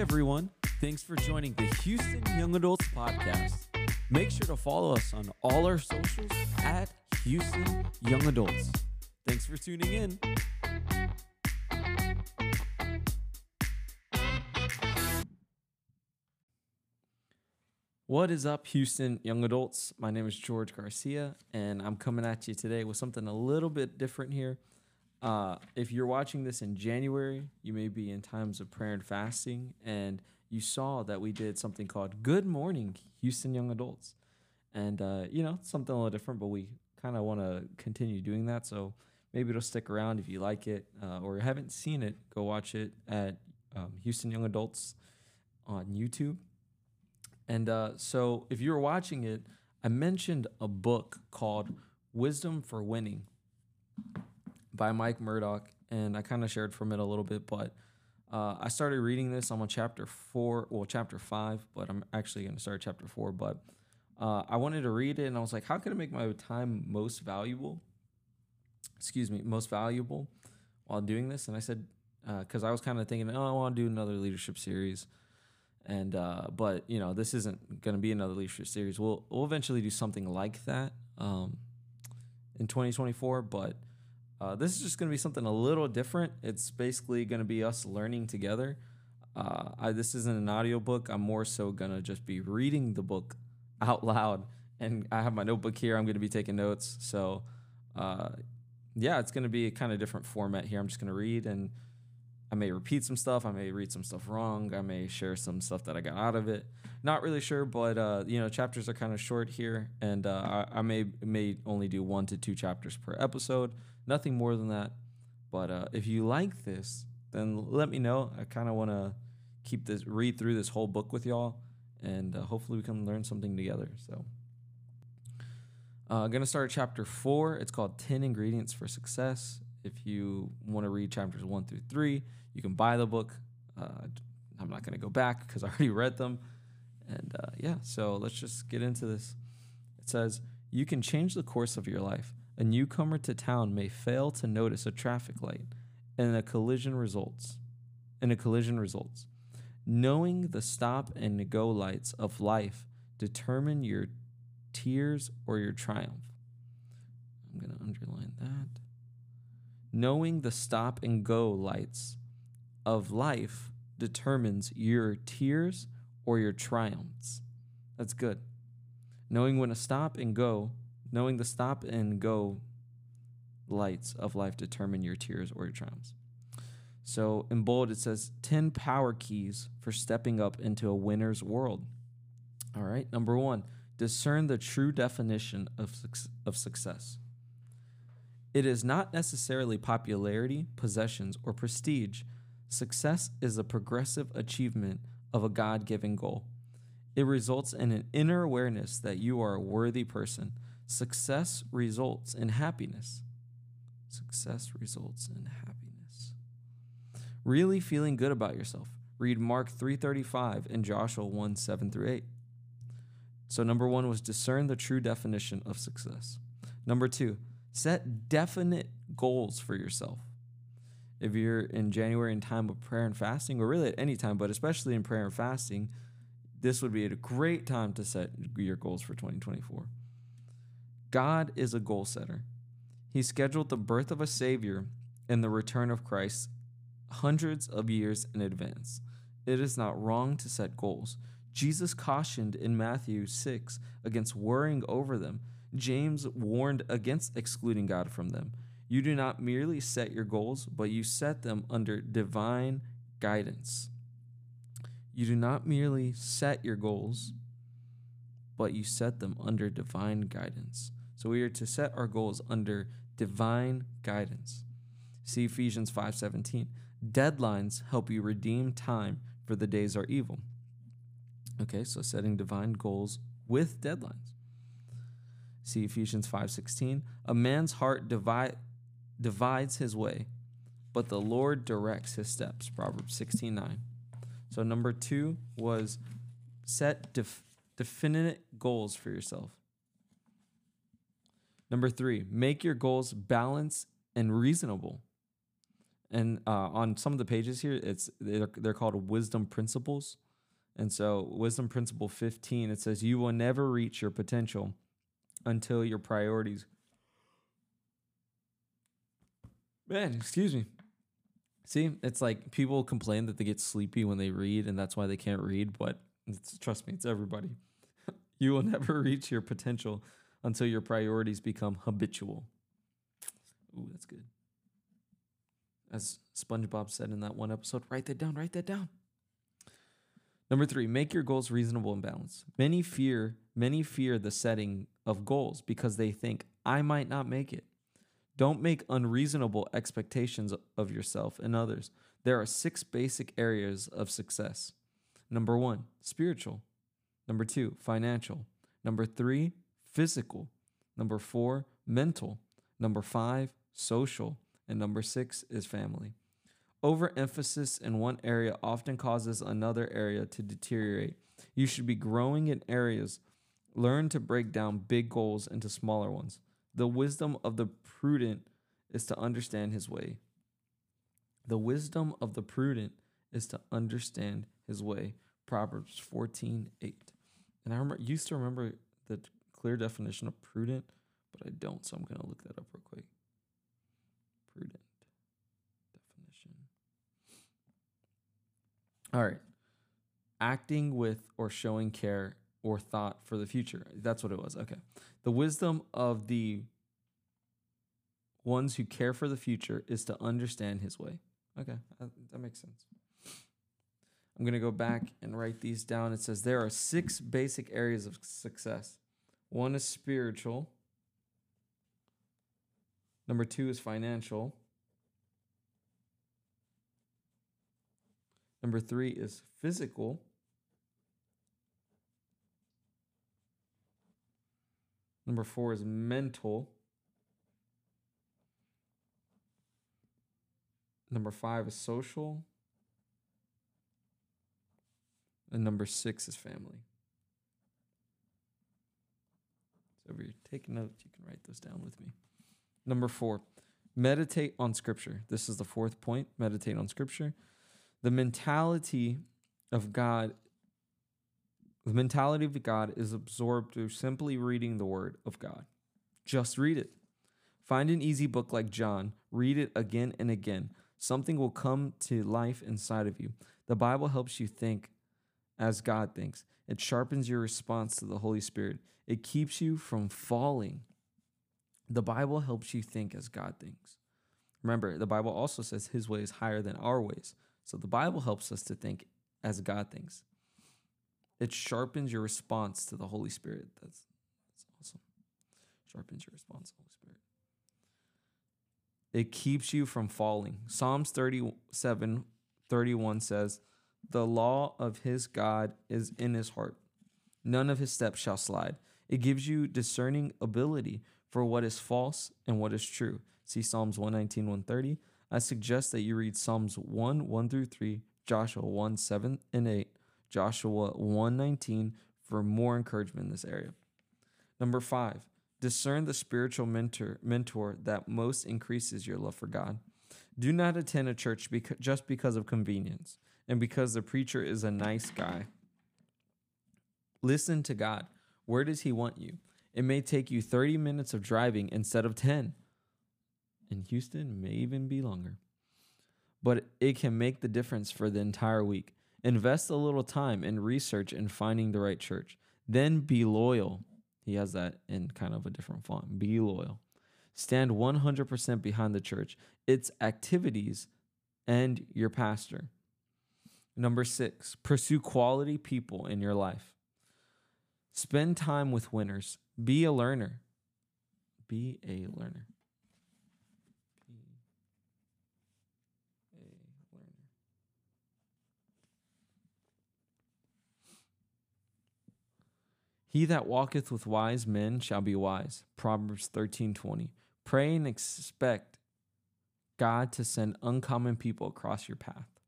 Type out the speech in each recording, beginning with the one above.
everyone. Thanks for joining the Houston Young Adults Podcast. Make sure to follow us on all our socials at Houston Young Adults. Thanks for tuning in. What is up, Houston Young Adults? My name is George Garcia, and I'm coming at you today with something a little bit different here. Uh, if you're watching this in January, you may be in times of prayer and fasting, and you saw that we did something called Good Morning Houston Young Adults. And, uh, you know, something a little different, but we kind of want to continue doing that. So maybe it'll stick around if you like it uh, or haven't seen it. Go watch it at um, Houston Young Adults on YouTube. And uh, so if you were watching it, I mentioned a book called Wisdom for Winning by Mike Murdock, and I kind of shared from it a little bit, but uh, I started reading this. I'm on chapter four, well, chapter five, but I'm actually going to start chapter four. But uh, I wanted to read it, and I was like, how can I make my time most valuable? Excuse me, most valuable while doing this? And I said, because uh, I was kind of thinking, oh, I want to do another leadership series and uh, but you know this isn't going to be another leadership series. We'll we'll eventually do something like that um, in 2024, but uh, this is just going to be something a little different. It's basically going to be us learning together. Uh, I, this isn't an audio book. I'm more so going to just be reading the book out loud, and I have my notebook here. I'm going to be taking notes. So, uh, yeah, it's going to be a kind of different format here. I'm just going to read and I may repeat some stuff. I may read some stuff wrong. I may share some stuff that I got out of it. Not really sure, but uh, you know, chapters are kind of short here, and uh, I, I, may may only do one to two chapters per episode. Nothing more than that. But uh, if you like this, then let me know. I kind of want to keep this read through this whole book with y'all, and uh, hopefully we can learn something together. So. I'm uh, to start chapter four. It's called 10 Ingredients for Success. If you want to read chapters one through three, you can buy the book. Uh, I'm not going to go back because I already read them. And uh, yeah, so let's just get into this. It says, You can change the course of your life. A newcomer to town may fail to notice a traffic light, and a collision results. And a collision results. Knowing the stop and go lights of life determine your tears or your triumph. I'm going to underline that. Knowing the stop and go lights of life determines your tears or your triumphs. That's good. Knowing when to stop and go, knowing the stop and go lights of life determine your tears or your triumphs. So in bold, it says 10 power keys for stepping up into a winner's world. All right. Number one, discern the true definition of, of success. It is not necessarily popularity, possessions, or prestige. Success is a progressive achievement of a God given goal. It results in an inner awareness that you are a worthy person. Success results in happiness. Success results in happiness. Really feeling good about yourself. Read Mark 3:35 and Joshua 1 7 through 8. So number one was discern the true definition of success. Number two, Set definite goals for yourself. If you're in January in time of prayer and fasting, or really at any time, but especially in prayer and fasting, this would be a great time to set your goals for 2024. God is a goal setter. He scheduled the birth of a Savior and the return of Christ hundreds of years in advance. It is not wrong to set goals. Jesus cautioned in Matthew 6 against worrying over them James warned against excluding God from them. You do not merely set your goals, but you set them under divine guidance. You do not merely set your goals, but you set them under divine guidance. So we are to set our goals under divine guidance. See Ephesians 5:17. Deadlines help you redeem time for the days are evil. Okay, so setting divine goals with deadlines. See Ephesians 5:16. A man's heart divide, divides his way, but the Lord directs his steps. Proverbs 16:9. So number 2 was set def- definite goals for yourself. Number 3, make your goals balanced and reasonable. And uh, on some of the pages here, it's they're, they're called wisdom principles. And so, wisdom principle 15, it says, You will never reach your potential until your priorities. Man, excuse me. See, it's like people complain that they get sleepy when they read, and that's why they can't read. But trust me, it's everybody. you will never reach your potential until your priorities become habitual. Ooh, that's good. As SpongeBob said in that one episode, write that down, write that down. Number three, make your goals reasonable and balanced. Many fear, many fear the setting of goals because they think I might not make it. Don't make unreasonable expectations of yourself and others. There are six basic areas of success. Number one, spiritual. Number two, financial. Number three, physical. Number four, mental. Number five, social. And number six is family. Overemphasis in one area often causes another area to deteriorate. You should be growing in areas. Learn to break down big goals into smaller ones. The wisdom of the prudent is to understand his way. The wisdom of the prudent is to understand his way. Proverbs 14 8. And I remember, used to remember the clear definition of prudent, but I don't, so I'm going to look that up real quick. Prudent definition. All right. Acting with or showing care or thought for the future. That's what it was. Okay. The wisdom of the ones who care for the future is to understand his way. Okay. Uh, that makes sense. I'm going to go back and write these down. It says there are six basic areas of success one is spiritual, number two is financial, number three is physical. Number four is mental. Number five is social. And number six is family. So if you're taking notes, you can write those down with me. Number four, meditate on scripture. This is the fourth point meditate on scripture. The mentality of God, the mentality of God is absorbed through simply reading the word of God. Just read it. Find an easy book like John, read it again and again. Something will come to life inside of you. The Bible helps you think as God thinks. It sharpens your response to the Holy Spirit. It keeps you from falling. The Bible helps you think as God thinks. Remember, the Bible also says his way is higher than our ways. So the Bible helps us to think as God thinks. It sharpens your response to the Holy Spirit. That's, that's awesome. Sharpens your response to the Holy Spirit. It keeps you from falling. Psalms 37 31 says, the law of his God is in his heart. None of his steps shall slide. It gives you discerning ability for what is false and what is true. See Psalms 119, 130. I suggest that you read Psalms 1, 1 through 3, Joshua 1, 7 and 8, Joshua 1, 19 for more encouragement in this area. Number five, discern the spiritual mentor, mentor that most increases your love for God. Do not attend a church just because of convenience and because the preacher is a nice guy. Listen to God. Where does He want you? It may take you 30 minutes of driving instead of 10. In Houston, may even be longer. But it can make the difference for the entire week. Invest a little time in research and finding the right church. Then be loyal. He has that in kind of a different font. Be loyal. Stand 100% behind the church, its activities, and your pastor. Number six, pursue quality people in your life. Spend time with winners. Be a learner. Be a learner. He that walketh with wise men shall be wise. Proverbs 13 20. Pray and expect God to send uncommon people across your path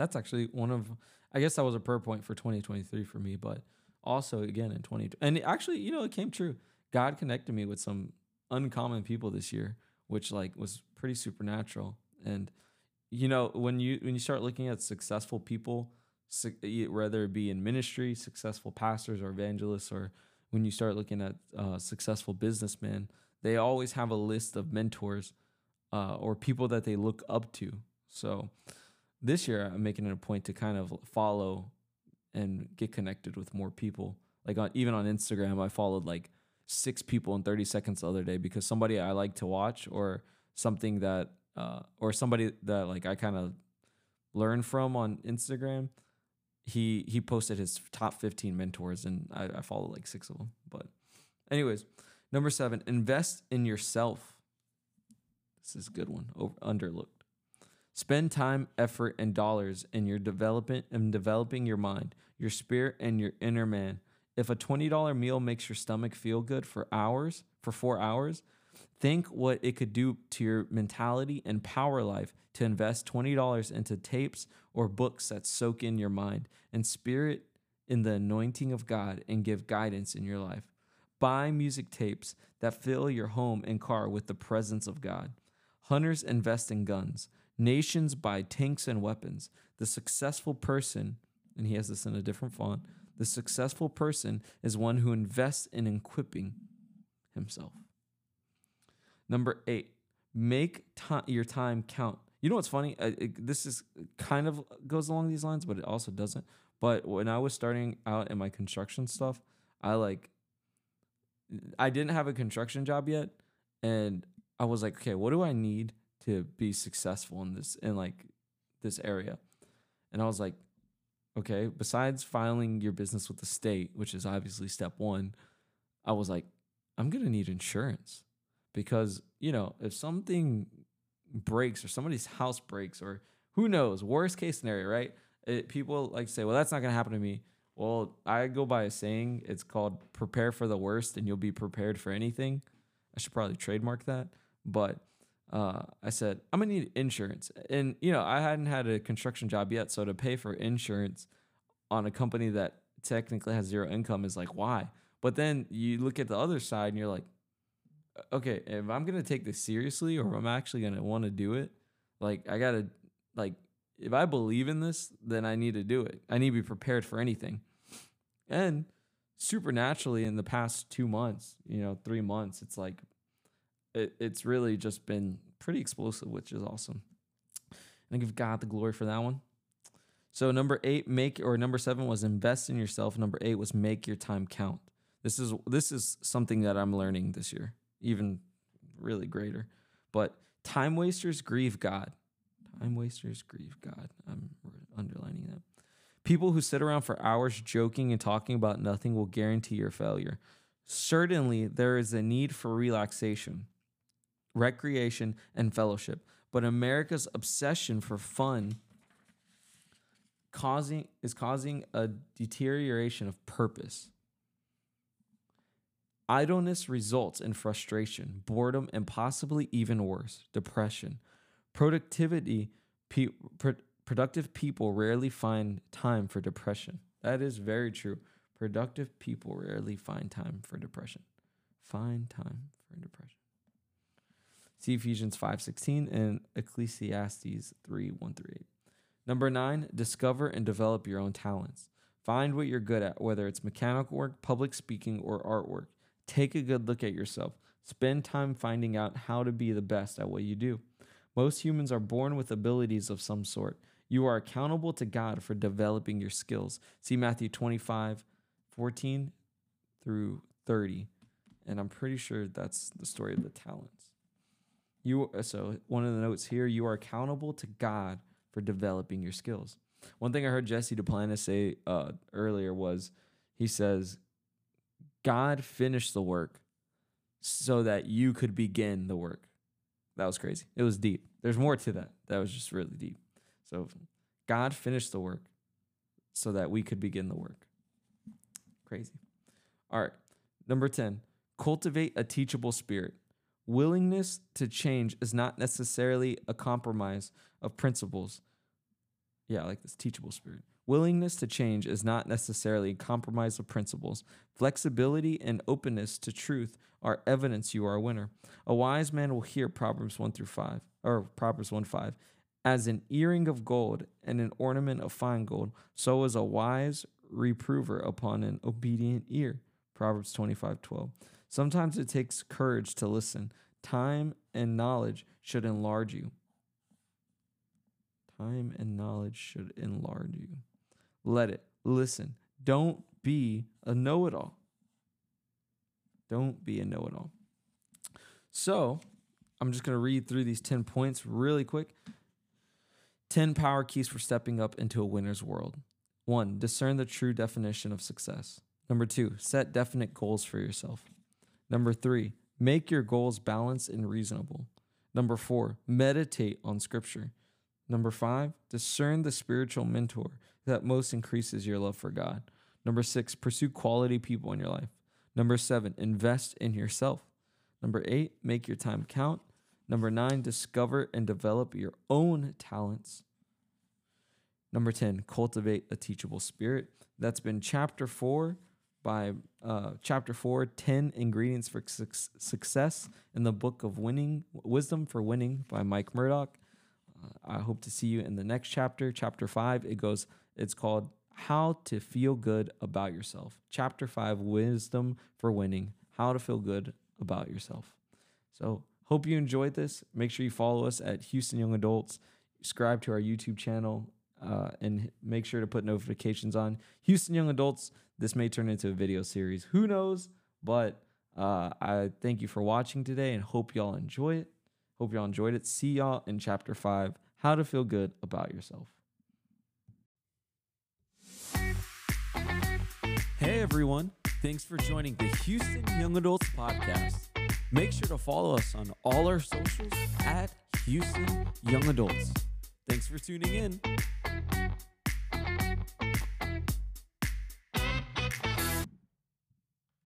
that's actually one of I guess that was a prayer point for 2023 for me, but also again in 20 and actually, you know, it came true. God connected me with some uncommon people this year which like was pretty supernatural. And you know, when you when you start looking at successful people, whether it be in ministry, successful pastors or evangelists, or when you start looking at uh, successful businessmen, they always have a list of mentors uh, or people that they look up to. So this year, I'm making it a point to kind of follow and get connected with more people. Like on, even on Instagram, I followed like six people in 30 seconds the other day because somebody I like to watch or something that uh, or somebody that like I kind of learn from on Instagram. He he posted his top 15 mentors and I, I follow like six of them. But anyways, number seven, invest in yourself. This is a good one, over, underlooked. Spend time, effort, and dollars in your development and developing your mind, your spirit, and your inner man. If a $20 meal makes your stomach feel good for hours, for four hours, think what it could do to your mentality and power life to invest $20 into tapes or books that soak in your mind and spirit in the anointing of God and give guidance in your life. Buy music tapes that fill your home and car with the presence of God. Hunters invest in guns. Nations buy tanks and weapons. The successful person, and he has this in a different font, the successful person is one who invests in equipping himself. Number eight, make time, your time count. You know what's funny? I, it, this is kind of goes along these lines, but it also doesn't. But when I was starting out in my construction stuff, I like, I didn't have a construction job yet, and I was like, okay, what do I need to be successful in this in like this area. And I was like, okay, besides filing your business with the state, which is obviously step 1, I was like, I'm to need insurance because, you know, if something breaks or somebody's house breaks or who knows, worst case scenario, right? It, people like say, well, that's not going to happen to me. Well, I go by a saying, it's called prepare for the worst and you'll be prepared for anything. I should probably trademark that. But uh, I said, I'm gonna need insurance. And, you know, I hadn't had a construction job yet. So to pay for insurance on a company that technically has zero income is like, why? But then you look at the other side and you're like, okay, if I'm gonna take this seriously or if I'm actually gonna wanna do it, like, I gotta, like, if I believe in this, then I need to do it. I need to be prepared for anything. And supernaturally, in the past two months, you know, three months, it's like it, it's really just been pretty explosive, which is awesome. And I give God the glory for that one. So number eight, make or number seven was invest in yourself. Number eight was make your time count. This is this is something that I'm learning this year, even really greater. But time wasters grieve God. Time wasters grieve God. I'm underlining that. People who sit around for hours joking and talking about nothing will guarantee your failure. Certainly, there is a need for relaxation recreation, and fellowship. But America's obsession for fun causing is causing a deterioration of purpose. Idleness results in frustration, boredom, and possibly even worse, depression. Productivity, pe- pro- productive people rarely find time for depression. That is very true. Productive people rarely find time for depression. Find time for depression. See Ephesians 5:16 and Ecclesiastes 3, 1 through 8. Number nine, discover and develop your own talents. Find what you're good at, whether it's mechanical work, public speaking, or artwork. Take a good look at yourself. Spend time finding out how to be the best at what you do. Most humans are born with abilities of some sort. You are accountable to God for developing your skills. See Matthew 25, 14 through 30. And I'm pretty sure that's the story of the talents. You so one of the notes here, you are accountable to God for developing your skills. One thing I heard Jesse Duplantis say uh, earlier was he says, God finished the work so that you could begin the work. That was crazy. It was deep. There's more to that. That was just really deep. So God finished the work so that we could begin the work. Crazy. All right. Number 10, cultivate a teachable spirit. Willingness to change is not necessarily a compromise of principles. Yeah, I like this teachable spirit. Willingness to change is not necessarily a compromise of principles. Flexibility and openness to truth are evidence you are a winner. A wise man will hear Proverbs 1 through 5, or Proverbs 1 5. As an earring of gold and an ornament of fine gold, so is a wise reprover upon an obedient ear. Proverbs 25 12. Sometimes it takes courage to listen. Time and knowledge should enlarge you. Time and knowledge should enlarge you. Let it. Listen. Don't be a know it all. Don't be a know it all. So, I'm just going to read through these 10 points really quick. 10 power keys for stepping up into a winner's world. One, discern the true definition of success. Number two, set definite goals for yourself. Number three, make your goals balanced and reasonable. Number four, meditate on scripture. Number five, discern the spiritual mentor that most increases your love for God. Number six, pursue quality people in your life. Number seven, invest in yourself. Number eight, make your time count. Number nine, discover and develop your own talents. Number 10, cultivate a teachable spirit. That's been chapter four by uh, chapter four, 10 ingredients for su- success in the book of winning, wisdom for winning by Mike Murdock. I hope to see you in the next chapter, chapter five. It goes, it's called How to Feel Good About Yourself. Chapter five, wisdom for winning, how to feel good about yourself. So, hope you enjoyed this. Make sure you follow us at Houston Young Adults. Subscribe to our YouTube channel uh, and make sure to put notifications on. Houston Young Adults, this may turn into a video series. Who knows? But uh, I thank you for watching today and hope y'all enjoy it. Hope y'all enjoyed it. See y'all in chapter five How to Feel Good About Yourself. Hey everyone, thanks for joining the Houston Young Adults Podcast. Make sure to follow us on all our socials at Houston Young Adults. Thanks for tuning in.